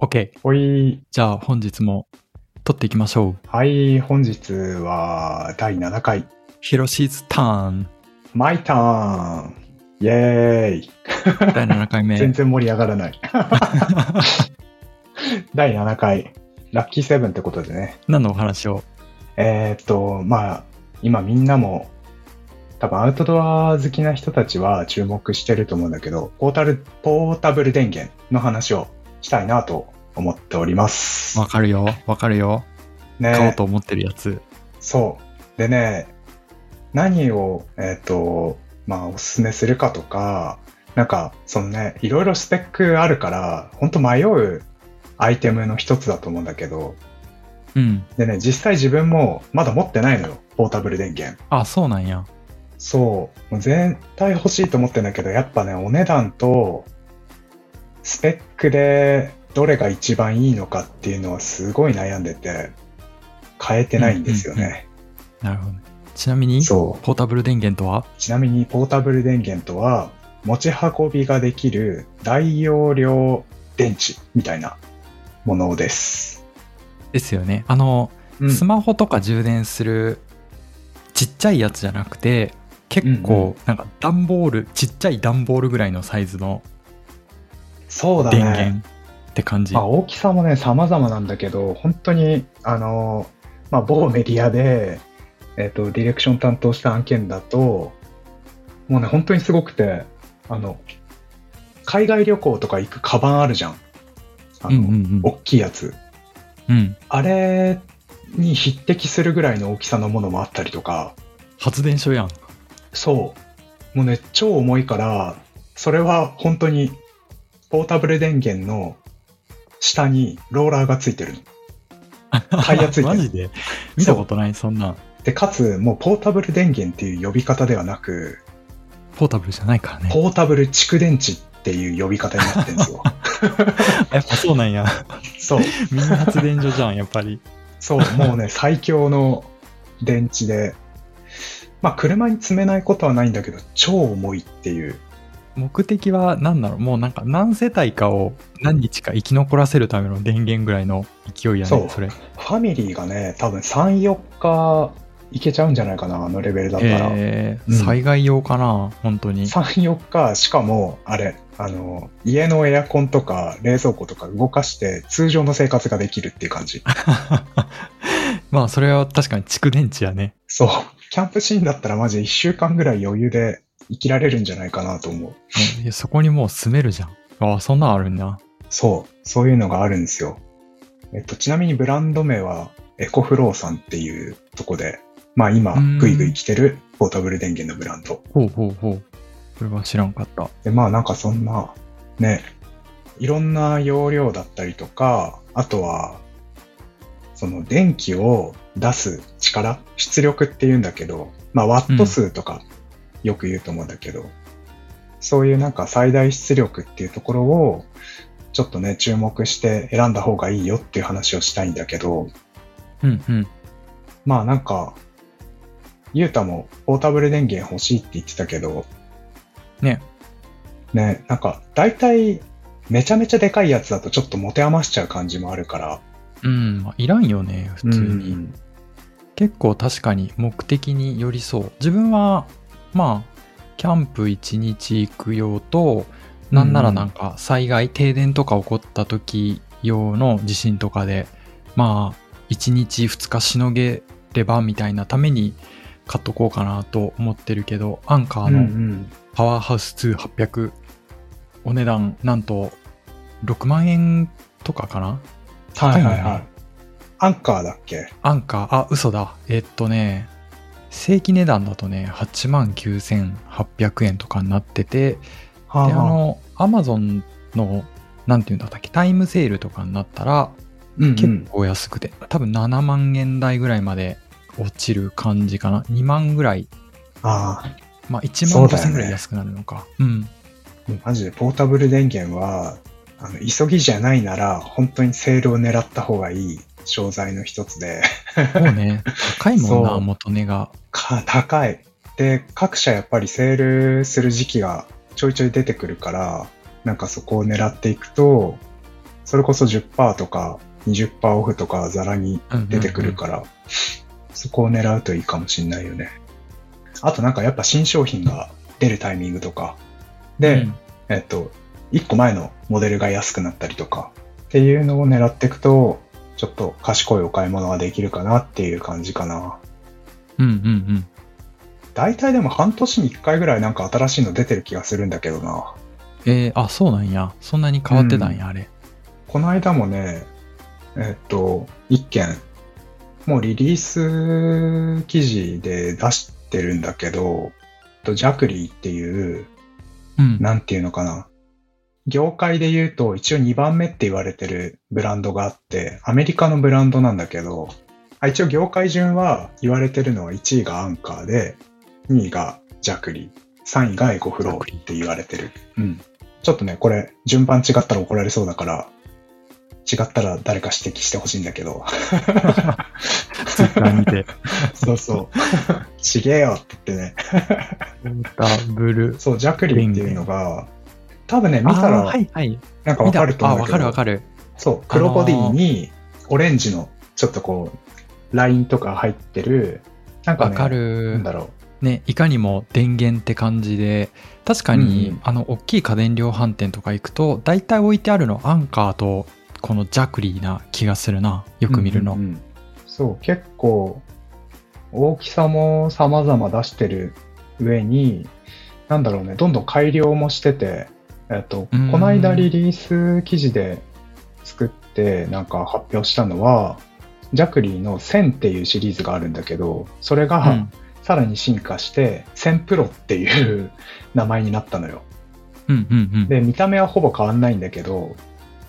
OK。ほい。じゃあ本日も撮っていきましょう。はい、本日は第7回。ヒロシーズターン。マイターンイェーイ第7回目。全然盛り上がらない。第7回。ラッキーセブンってことでね。何のお話を？えーっと、まあ、今みんなも、多分アウトドア好きな人たちは注目してると思うんだけど、ポータル、ポータブル電源の話をしたいなと思っております。わかるよ。わかるよ。ね買おうと思ってるやつ。そう。でね、何を、えっ、と、まあ、おすすめするかとか、なんか、そのね、いろいろスペックあるから、本当迷うアイテムの一つだと思うんだけど、うん。でね、実際自分もまだ持ってないのよ、ポータブル電源。あ、そうなんや。そう。もう絶対欲しいと思ってんだけど、やっぱね、お値段と、スペックでどれが一番いいのかっていうのはすごい悩んでて、変えてないんですよね。なるほど。ちなみに、そう。ポータブル電源とは？ちなみにポータブル電源とは持ち運びができる大容量電池みたいなものです。ですよね。あの、うんスマホとか充電するちっちゃいやつじゃなくて、結うんう構、なんか段ボール、ちっちゃい段ボールぐらいのサイズのそうだね。電源って感じ。まあ、大きさもね、様々なんだけど、本当に、あの、まあ、某メディアで、えっ、と、ディレクション担当した案件だと、もうね、本当にすごくて、あの、海外旅行とか行くカバンあるじゃん。あの、うんうんうん。大きいやつ。うん。あれに匹敵するぐらいの大きさのものもあったりとか、発電所やん。そう。もうね、超重いから、それは本当に、ポータブル電源の下にローラーがついてるの。タイヤついてる マジで？見たことない、そんなん。で、かつ、もうポータブル電源っていう呼び方ではなく、ポータブルじゃないからね。ポータブル蓄電池っていう呼び方になってるんですよ。やっぱそうなんや。そう。ミニ発電所じゃん、やっぱり。そう、もうね、最強の電池で、まあ、車に積めないことはないんだけど、超重いっていう。目的は何だろうもうなんか何世帯かを何日か生き残らせるための電源ぐらいの勢いやそうね、それ。ファミリーがね、多分3、4日いけちゃうんじゃないかな、あのレベルだったら。えーうん災害用かな本当に。3、4日、しかも、あれ、あの、家のエアコンとか冷蔵庫とか動かして通常の生活ができるっていう感じ。まあそれは確かに蓄電池やね。そう。キャンプシーンだったらマジ1週間ぐらい余裕で生きられるんじゃないかなと思う。そこにもう住めるじゃん。ああ、そんなんあるんだ。そう。そういうのがあるんですよ。えっと、ちなみにブランド名はエコフローさんっていうとこで、まあ今うん、ぐいぐい来てるポータブル電源のブランド。ほうほうほう。それは知らんかった。で、まあなんかそんな、ね、いろんな容量だったりとか、あとは、その電気を出す力、出力って言うんだけど、まあワット数とかよく言うと思うんだけど、そういうなんか最大出力っていうところを、ちょっとね、注目して選んだ方がいいよっていう話をしたいんだけど、うんうん。まあなんか、ゆうたもポータブル電源欲しいって言ってたけど、ね。ね、なんか、大体、めちゃめちゃでかいやつだとちょっと持て余しちゃう感じもあるから。うん、まあ、いらんよね、普通に。うん結構確かに目的によりそう自分はまあキャンプ1日行く用となんならなんか災害停電とか起こった時用の地震とかでまあ1日2日しのげればみたいなために買っとこうかなと思ってるけどアンカーのんパワーハウス2800お値段なんと6万円とかかな？はいはい高いはい。アンカーだっけ？アンカー、あ、嘘だ。えっとね、正規値段だとね、8万9800円とかになってて、で、はあの、アマゾンの、なんていうんだったっけ、タイムセールとかになったら、うんうん結構安くて、多分7万円台ぐらいまで落ちる感じかな。2万ぐらい、あまあ1万そうだよね5000ぐらい安くなるのか。うん。あ、マジでポータブル電源は、あの、急ぎじゃないなら、本当にセールを狙った方がいい商材の一つで、もうね、高いもんな、元値が。か、高い。で、各社やっぱりセールする時期がちょいちょい出てくるから、なんかそこを狙っていくと、それこそ10%とか20%オフとかザラに出てくるから、そこを狙うといいかもしんないよね。あとなんかやっぱ新商品が出るタイミングとか、で、うんえっと、1個前のモデルが安くなったりとかっていうのを狙っていくと、ちょっと賢いお買い物ができるかなっていう感じかな。うんうんうん。大体でも半年に1回ぐらいなんか新しいの出てる気がするんだけどな。えー、あ、そうなんや。そんなに変わってたんや、あれ。この間もね、えっと、一件、もうリリース記事で出してるんだけど、とジャクリーっていう、うん。なんていうのかな。業界で言うと一応2番目って言われてるブランドがあって、アメリカのブランドなんだけど、あ一応業界順は言われてるのは1位がアンカーで、2位がジャクリー、3位がエコフローって言われてる。うん。ちょっとね、これ順番違ったら怒られそうだから、違ったら誰か指摘してほしいんだけど。ツイッター見て。そうそう。ちげえよって言ってね。ダブル。そう、ジャクリーっていうのが、多分ね、見たらはいはい。なんかわかるとあ、思うけど。わかるわかる。そう、黒ボディにオレンジのちょっとこう、ラインとか入ってる、なんかね、わかなるんだ。ろね、いかにも電源って感じで、確かに、うんうんあの、大きい家電量販店とか行くと、大体置いてあるのアンカーと、このジャクリーな気がするな。よう。く見るの。うんうんうんそう、結構、大きさも様々出してる上に、なんだろうね、どんどん改良もしてて、えっと、うんこの間リリース記事で作って、なんか発表したのは、ジャクリーの1000っていうシリーズがあるんだけど、それが、うんさらに進化して、1000プロっていう 名前になったのよ。うんうんうん。で、見た目はほぼ変わんないんだけど、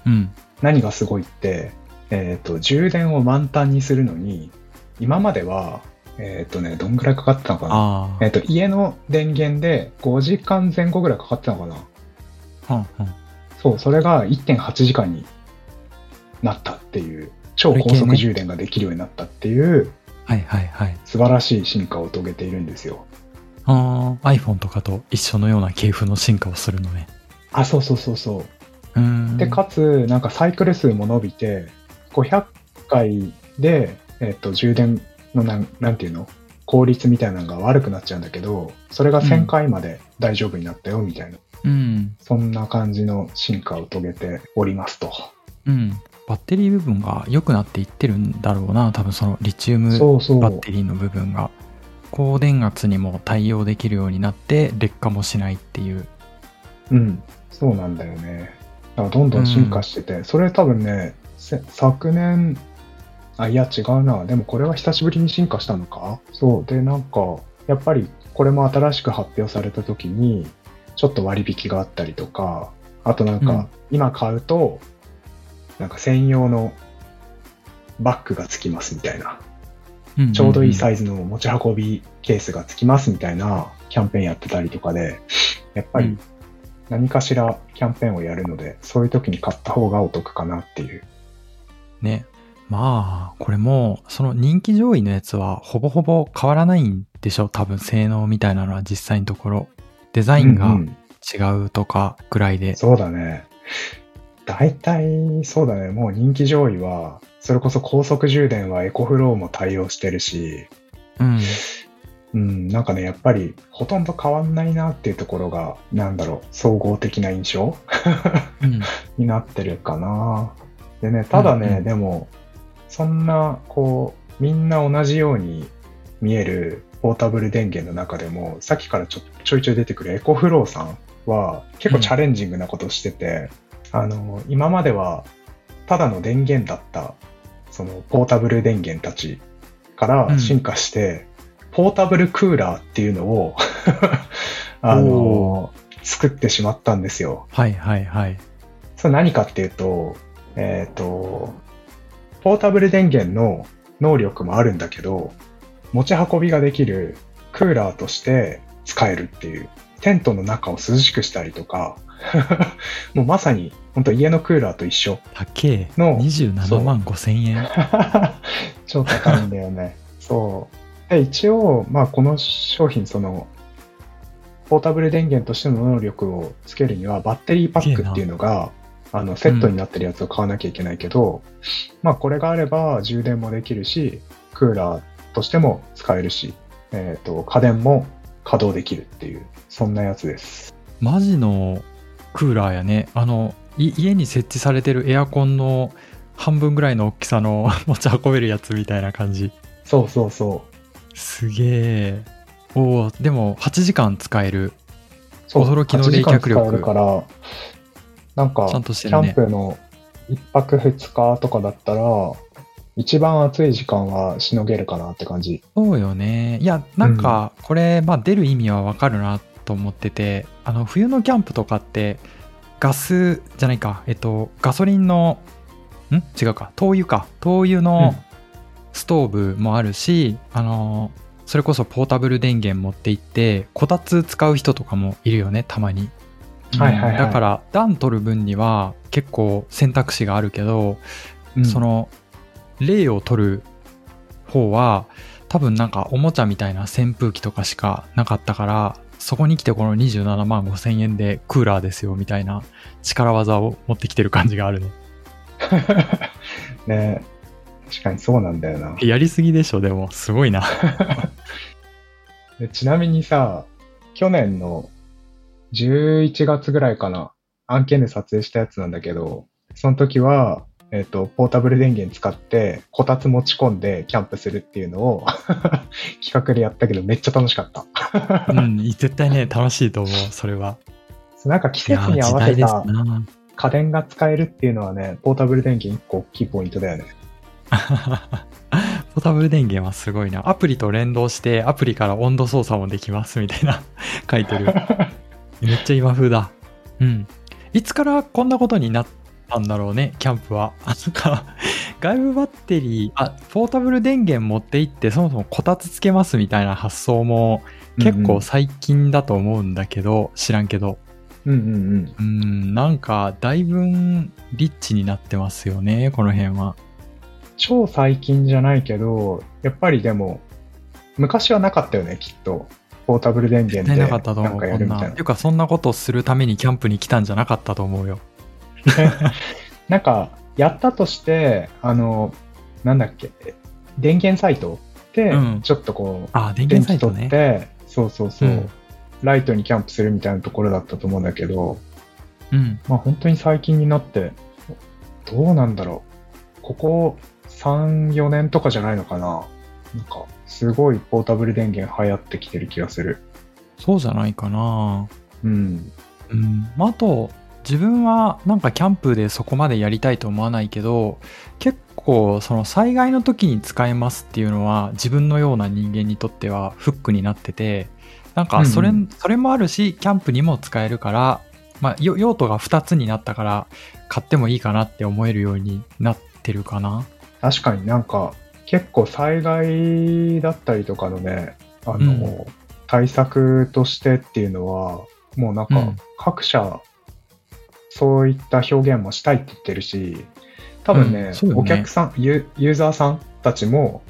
うん。何がすごいって、えっ、と、充電を満タンにするのに、今までは、えっ、とね、どんぐらいかかってたのかな？あえっ、と、家の電源で5時間前後ぐらいかかってたのかな？あ。はんはんそう、それが1.8時間になったっていう、超高速充電ができるようになったっていう、はいはいはい。素晴らしい進化を遂げているんですよ。ああ、iPhone とかと一緒のような系譜の進化をするのね。あ、そうそうそうそう。う。で、かつ、なんかサイクル数も伸びて、500回で、えっ、と、充電のなん、なんていうの？効率みたいなのが悪くなっちゃうんだけど、それが1000回まで大丈夫になったよ、みたいな。うん。そんな感じの進化を遂げておりますと。うん。バッテリー部分が良くなっていってるんだろうな。多分そのリチウム。バッテリーの部分が。高電圧にも対応できるようになって劣化もしないっていう。うん。そうなんだよね。だからどんどん進化してて、それ多分ね、せ昨年、あ、いや違うな。でもこれは久しぶりに進化したのか？そう。で、なんか、やっぱりこれも新しく発表された時に、ちょっと割引があったりとか、あとなんうんか、今買うと、なんか専用のバッグがつきますみたいな。ちょうどいいサイイズの持ち運びケースがつきますみたいなキャンペーンやってたりとかで、やっぱり何かしらキャンペーンをやるので、そういう時に買った方がお得かなっていう。ね。まあ、これも、その人気上位のやつはほぼほぼ変わらないんでしょ？多分性能みたいなのは実際のところ。デザインがうんうん違うとかぐらいで。そうだね。大体、そうだね。もう人気上位は、それこそ高速充電はエコフローも対応してるし、うん。うん、なんかね、やっぱりほとんど変わんないなっていうところが、なんだろう、総合的な印象？うん。になってるかな。でね、ただね、うんうんでも、そんな、こう、みんな同じように見えるポータブル電源の中でも、さっきからちょちょいちょい出てくるエコフローさんは結構チャレンジングなことしてて、あの、今まではただの電源だった、そのポータブル電源たちから進化して、ポータブルクーラーっていうのを、あの、作ってしまったんですよ。はいはいはい。それ何かっていうと、えっ、と、ポータブル電源の能力もあるんだけど、持ち運びができるクーラーとして使えるっていう、テントの中を涼しくしたりとか、もうまさに本当家のクーラーと一緒。高え。の27万5千円。超高いんだよね。そう。で、一応、まあこの商品、その、ポータブル電源としての能力をつけるには、バッテリーパックっていうのがあの、セットになってるやつを買わなきゃいけないけど、まあこれがあれば充電もできるし、クーラーとしても使えるし、えっ、と、家電も稼働できるっていう、そんなやつです。マジのクーラーやね。あの、い家に設置されてるエアコンの半分ぐらいの大きさの 持ち運べるやつみたいな感じ。そうそうそう。すげえ。おお、でも8時間使える。驚きの冷却力8時間使えるから、なんか、ちゃんとしてキャンるね。プの1泊2日とかだったら、一番暑い時間はしのげるかなって感じ。そうよね。いや、なんか、これ、まあ出る意味はわかるなと思ってて、あの、冬のキャンプとかって、ガスじゃないか、えっと、ガソリンの、ん？違うか、灯油か。灯油のストーブもあるし、あの、それこそポータブル電源持って行って、こたつ使う人とかもいるよね、たまに。はいはいはいだから、暖取る分には結構選択肢があるけど、うんその霊を取る方は多分なんかおもちゃみたいな扇風機とかしかなかったからそこに来てこの27万5千円でクーラーですよみたいな力技を持ってきてる感じがあるね。ね。確かにそうなんだよな。やりすぎでしょでも。すごいな。でちなみにさ、去年の11月ぐらいかな、案件で撮影したやつなんだけど、その時は、えっ、と、ポータブル電源使って、こたつ持ち込んでキャンプするっていうのを 企画でやったけど、めっちゃ楽しかった。うん絶対ね楽しいと思うそれはなんか季節に合わせたな家電が使えるっていうのはね、ポータブル電源一個大きいポイントだよね。ポータブル電源はすごいなアプリと連動してアプリから温度操作もできますみたいな書いてる めっちゃ今風だ。うん。いつからこんなことになったんだろうね、キャンプは。あ、そっか。外部バッテリー、あ、ポータブル電源持って行って、そもそもこたつつけますみたいな発想も結構最近だと思うんだけど、知らんけど。うんうんうん。うん、なんか、だいぶんリッチになってますよね、この辺は。超最近じゃないけど、やっぱりでも、昔はなかったよね、きっと。ポータブル電源でなかったと思う、こんていうか、そんなことするためにキャンプに来たんじゃなかったと思うよ。なんか、やったとして、あの、なんだっけ、電源サイトでうん、ちょっとこう、あ、電電気源サイトね。取って、そうそうそう、うんライトにキャンプするみたいなところだったと思うんだけど、うん。まあ本当に最近になって、どうなんだろう。ここ3、4年とかじゃないのかな。なんか、すごいポータブル電源流行ってきてる気がする。そうじゃないかな。うん。うん、まああと自分はなんかキャンプでそこまでやりたいと思わないけど結構その災害の時に使えますっていうのは自分のような人間にとってはフックになっててなんかそれ,、うん。うそれもあるしキャンプにも使えるから、まあ、よ用途が2つになったから買ってもいいかなって思えるようになってるかな。確かになんか、結構災害だったりとかのね、あの、うん。対策としてっていうのは、もうなんかうん。各社、そういった表現もしたいって言ってるし、多分ね、うんねお客さんユ、ユーザーさんたちも、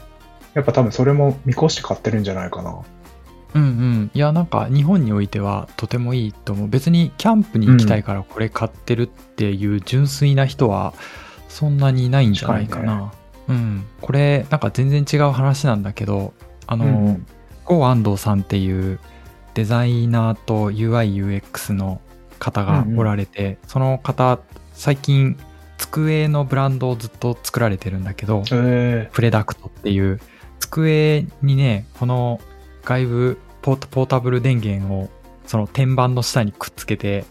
やっぱ多分それも見越して買ってるんじゃないかな。うんうん。いや、なんか日本においてはとてもいいと思う。別にキャンプに行きたいからこれ買ってるっていう純粋な人はそんなにいないんじゃないかな。うん。これ、なんか全然違う話なんだけど、あの、うんゴー安藤さんっていうデザイナーと UIUX の方がおられて、その方、最近机のブランドをずっと作られてるんだけど、えプレダクトっていう机にねこの外部ポータブル電源をその天板の下にくっつけて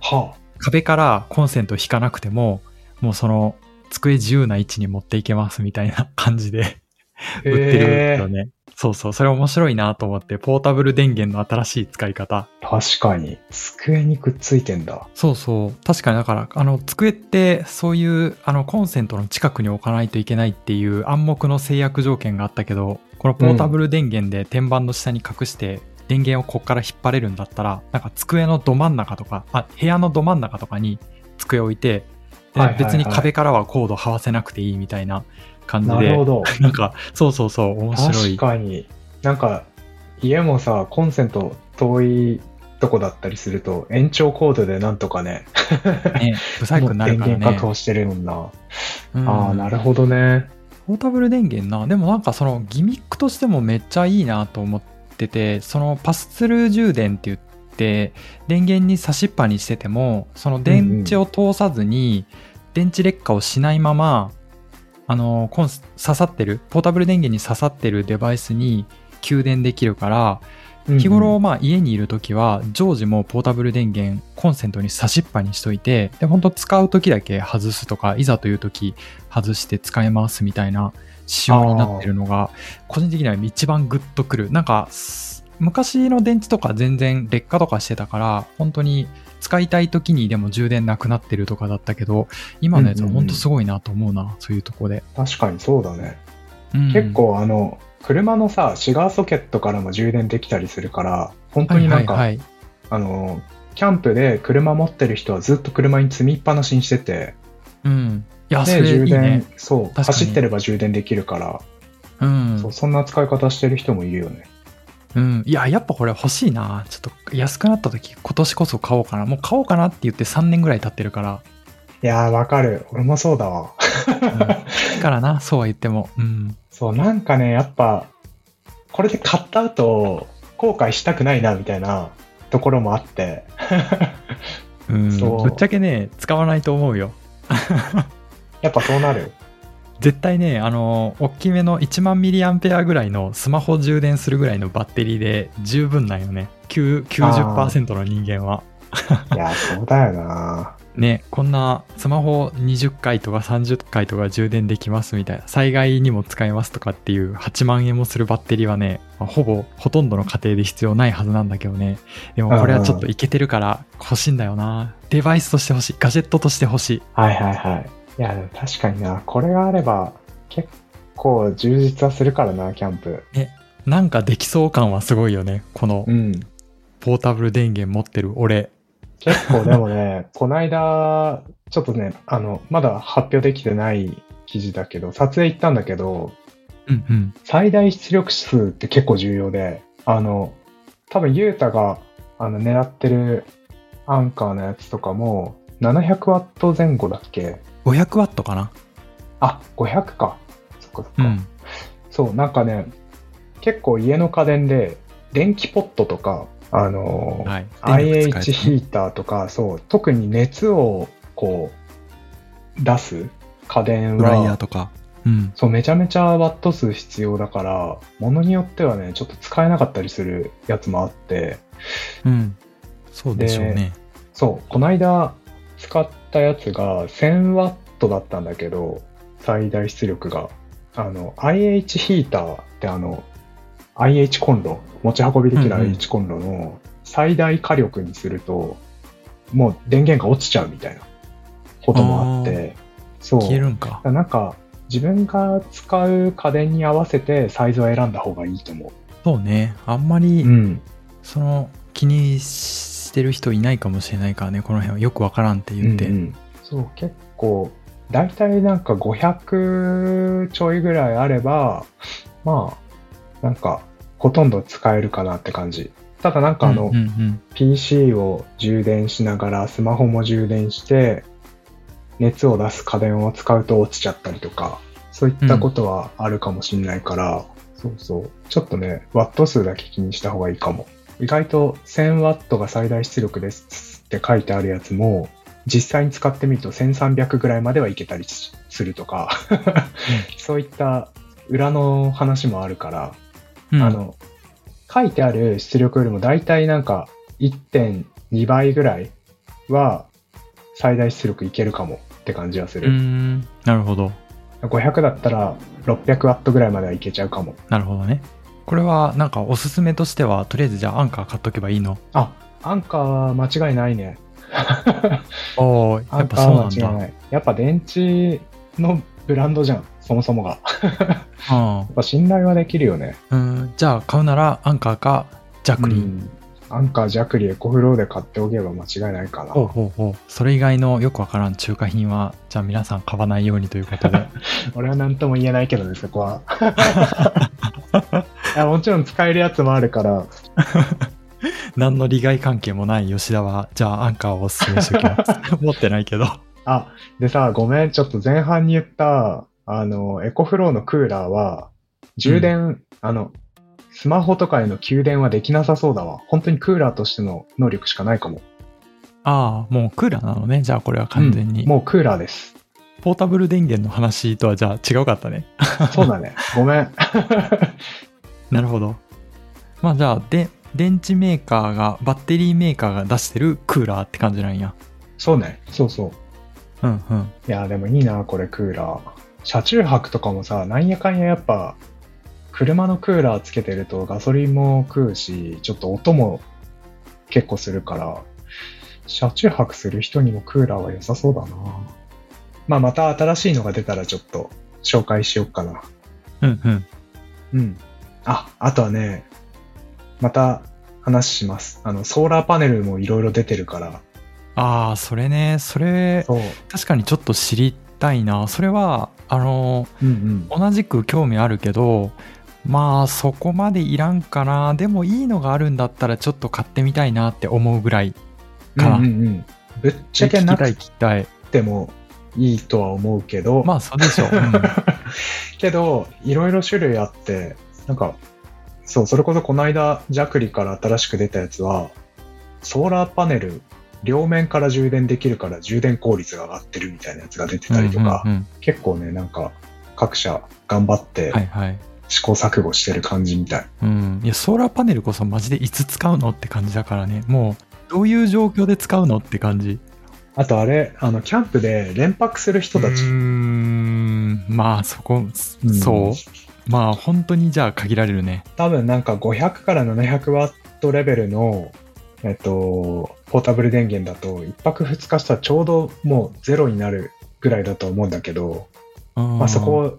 ー、は壁からコンセント引かなくてももうその机自由な位置に持っていけますみたいな感じで。あ、売ってるえよね、そうそう。それ面白いなと思ってポータブル電源の新しい使い方。確かに。机にくっついてんだ。そうそう。確かにだからあの机ってそういうあのコンセントの近くに置かないといけないっていう暗黙の制約条件があったけどこのポータブル電源で天板の下に隠して電源をこっから引っ張れるんだったらなんか机のど真ん中とかあ部屋のど真ん中とかに机を置いて別に壁からはコードはわせなくていいみたいな感じでなるほど。なんかそうそうそう面白確いかに。なんか、家もさ、コンセント遠いとこだったりすると、延長コードでなんとかね、ね、不細工になるから電源ね。確保してるもんな。うんああ、なるほどね。ポータブル電源な。でもなんかそのギミックとしてもめっちゃいいなと思ってて、そのパスツルー充電って言って、電源に差しっぱにしてても、その電池を通さずに、電池劣化をしないまま、あの、コンス刺さってる、ポータブル電源に刺さってるデバイスに給電できるから、日頃、まあ、家にいるときは、常時もうポータブル電源、コンセントに差しっぱにしといて、で、本当使うときだけ外すとか、いざというとき外して使えますみたいな仕様になってるのが、個人的には一番グッとくる。なんか、す昔の電池とか全然劣化とかしてたから、本当に使いたいときにでも充電なくなってるとかだったけど、今のやつは本当すごいなと思うな、そういうとこで。確かにそうだね。うん結構あの、車のさ、シガーソケットからも充電できたりするから、本当になんか、はいはいはいあの、キャンプで車持ってる人はずっと車に積みっぱなしにしてて、うん。いや、そで、充電、ね。そう、走ってれば充電できるから、うん。そうそんな使い方してる人もいるよね。うん、いや、やっぱこれ欲しいな。ちょっと安くなった時、今年こそ買おうかな。もう買おうかなって言って3年ぐらい経ってるから。いやー、わかる。俺もそうだわ。だからな、そうは言っても。うん。そう、なんかね、やっぱ、これで買った後、後悔したくないな、みたいなところもあって。うん、そうぶっちゃけね、使わないと思うよ。やっぱそうなる。絶対ね、あの、大きめの1万ミリアンペアぐらいのスマホ充電するぐらいのバッテリーで十分なんよね。9 90%の人間は。いや、そうだよな。ね、こんなスマホ20回とか30回とか充電できますみたいな、災害にも使えますとかっていう8万円もするバッテリーはね、まあほぼほとんどの家庭で必要ないはずなんだけどね。でもこれはちょっといけてるから欲しいんだよな。デバイスとして欲しい。ガジェットとして欲しい。はいはいはい。いや、でも確かにな。これがあれば、結構充実はするからな、キャンプ。なんかできそう感はすごいよね。このうん。ポータブル電源持ってる俺。結構でもね、こないだ、ちょっとね、あの、まだ発表できてない記事だけど、撮影行ったんだけど、うんうん。最大出力数って結構重要で、あの、多分ユータがあの狙ってるアンカーのやつとかも、700ワット前後だっけ？500ワットかな？あ、500か。そっかそっか。うん。そう、なんかね、結構家の家電で、電気ポットとか、あの、はい。IH ヒーターとか、そう、特に熱をこう、出す家電ドライヤーは、とか。うん。そう、めちゃめちゃワット数必要だから、ものによってはね、ちょっと使えなかったりするやつもあって、うん。そうでしょうね。そう、この間使ったやつが1000ワットだったんだけど、最大出力が。あの、IH ヒーターってあの、IH コンロ、持ち運びできるうんうん IH コンロの最大火力にすると、もう電源が落ちちゃうみたいなこともあって、そう。消えるんかだか。らなんか、自分が使う家電に合わせてサイズを選んだ方がいいと思そうね。あんまう。り、うん。その気にしてる人いないかもしれないからね、この辺はよくわからんって言って。うんうんそう、結構、だいたいなんか500ちょいぐらいあれば、まあ、なんか、ほとんど使えるかなって感じ。ただなんかあの、うんうん PC を充電しながら、スマホも充電して、熱を出す家電を使うと落ちちゃったりとか、そういったことはあるかもしれないから、そうそう。ちょっとね、ワット数だけ気にした方がいいかも。意外と1000ワットが最大出力ですって書いてあるやつも、実際に使ってみると1300ぐらいまではいけたりしするとか、そういった裏の話もあるから、うんあの、書いてある出力よりも大体なんか1.2倍ぐらいは最大出力いけるかもって感じはする。ん、なるほど。500だったら600ワットぐらいまではいけちゃうかも。なるほどね。これはなんかおすすめとしては、とりあえずじゃあアンカー買っとけばいいの？あ、アンカー間違いないね。おー、アンやっぱそうなんだ。カー間違いない。やっぱ電池のブランドじゃん、そもそもが。やっぱ信頼はできるよね。うんうん、じゃあ買うならアンカーかジャクリー。うんアンカー、ジャクリ、エコフローで買っておけば間違いないかな。ほうほうほう。それ以外のよくわからん中華品は、じゃあ皆さん買わないようにということで。俺は何とも言えないけどね、そこは。いやもちろん使えるやつもあるから、何の利害関係もない吉田は、じゃあアンカーをおすすめしておきます。持ってないけど。あ、でさ、ごめん、ちょっと前半に言った、あの、エコフローのクーラーは、充電、あの、スマホとかへの給電はできなさそうだわ。本当にクーラーとしての能力しかないかも。ああ、もうクーラーなのね。じゃあこれは完全に。うんもうクーラーです。ポータブル電源の話とはじゃあ違うかったね。そうだね。ごめん。なるほど。まあじゃあ、で、電池メーカーが、バッテリーメーカーが出してるクーラーって感じなんや。そうね。そうそう。うんうん。いや、でもいいな、これクーラー。車中泊とかもさ、なんやかんややっぱ、車のクーラーつけてるとガソリンも食うし、ちょっと音も結構するから、車中泊する人にもクーラーは良さそうだな。まあ、また新しいのが出たらちょっと紹介しよっかな。うんうん。うん。あ、あとはね、また話します。あの、ソーラーパネルもいろいろ出てるから、ああ、それね、それ、そう。確かにちょっと知りたいな。それは、あの、うんうん。同じく興味あるけど、まあそこまでいらんかな。でもいいのがあるんだったらちょっと買ってみたいなって思うぐらいかな。うんうんうん。ぶっちゃけなく聞きたい聞きたい。てもいいとは思うけど、まあそうでしょう。うん けど、いろいろ種類あって、なんか、そう、それこそこの間、ジャクリから新しく出たやつは、ソーラーパネル、両面から充電できるから充電効率が上がってるみたいなやつが出てたりとか、うんうん結構ね、なんか、各社頑張って。試行錯誤してる感じみたい。うん。いや、ソーラーパネルこそマジでいつ使うのって感じだからね。もう、どういう状況で使うのって感じ。あとあれ、あの、キャンプで連泊する人たちうー、ん。まあそこ、うんそう。まあ本当にじゃあ限られるね。多分なんか500から700ワットレベルの、えっと、ポータブル電源だと、1泊2日したらちょうどもうゼロになるぐらいだと思うんだけど、ままあそこを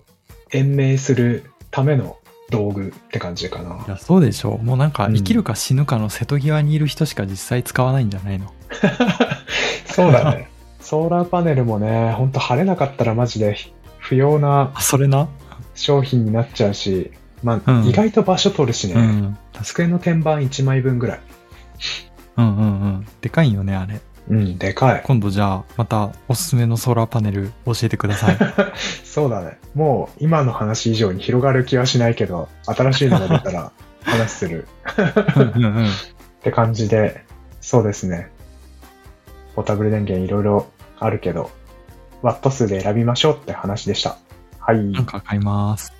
延命するための道具って感じかいな。や、そうでしょう。もうなんかうん生きるか死ぬかの瀬戸際にいる人しか実際使わないんじゃないの？そうだね。ソーラーパネルもね、ほんと晴れなかったらマジで不要なあ、それな？商品になっちゃうし、まあ、うん意外と場所取るしね、うん。机の天板1枚分ぐらい。うんうんうん。でかいんよね、あれ。うん、でかい。今度じゃあ、またおすすめのソーラーパネル教えてください。そうだね。もう今の話以上に広がる気はしないけど、新しいのが出たら話する うんうんうん。って感じで、そうですね。ポータブル電源いろいろあるけど、ワット数で選びましょうって話でした。はい。なんか買います。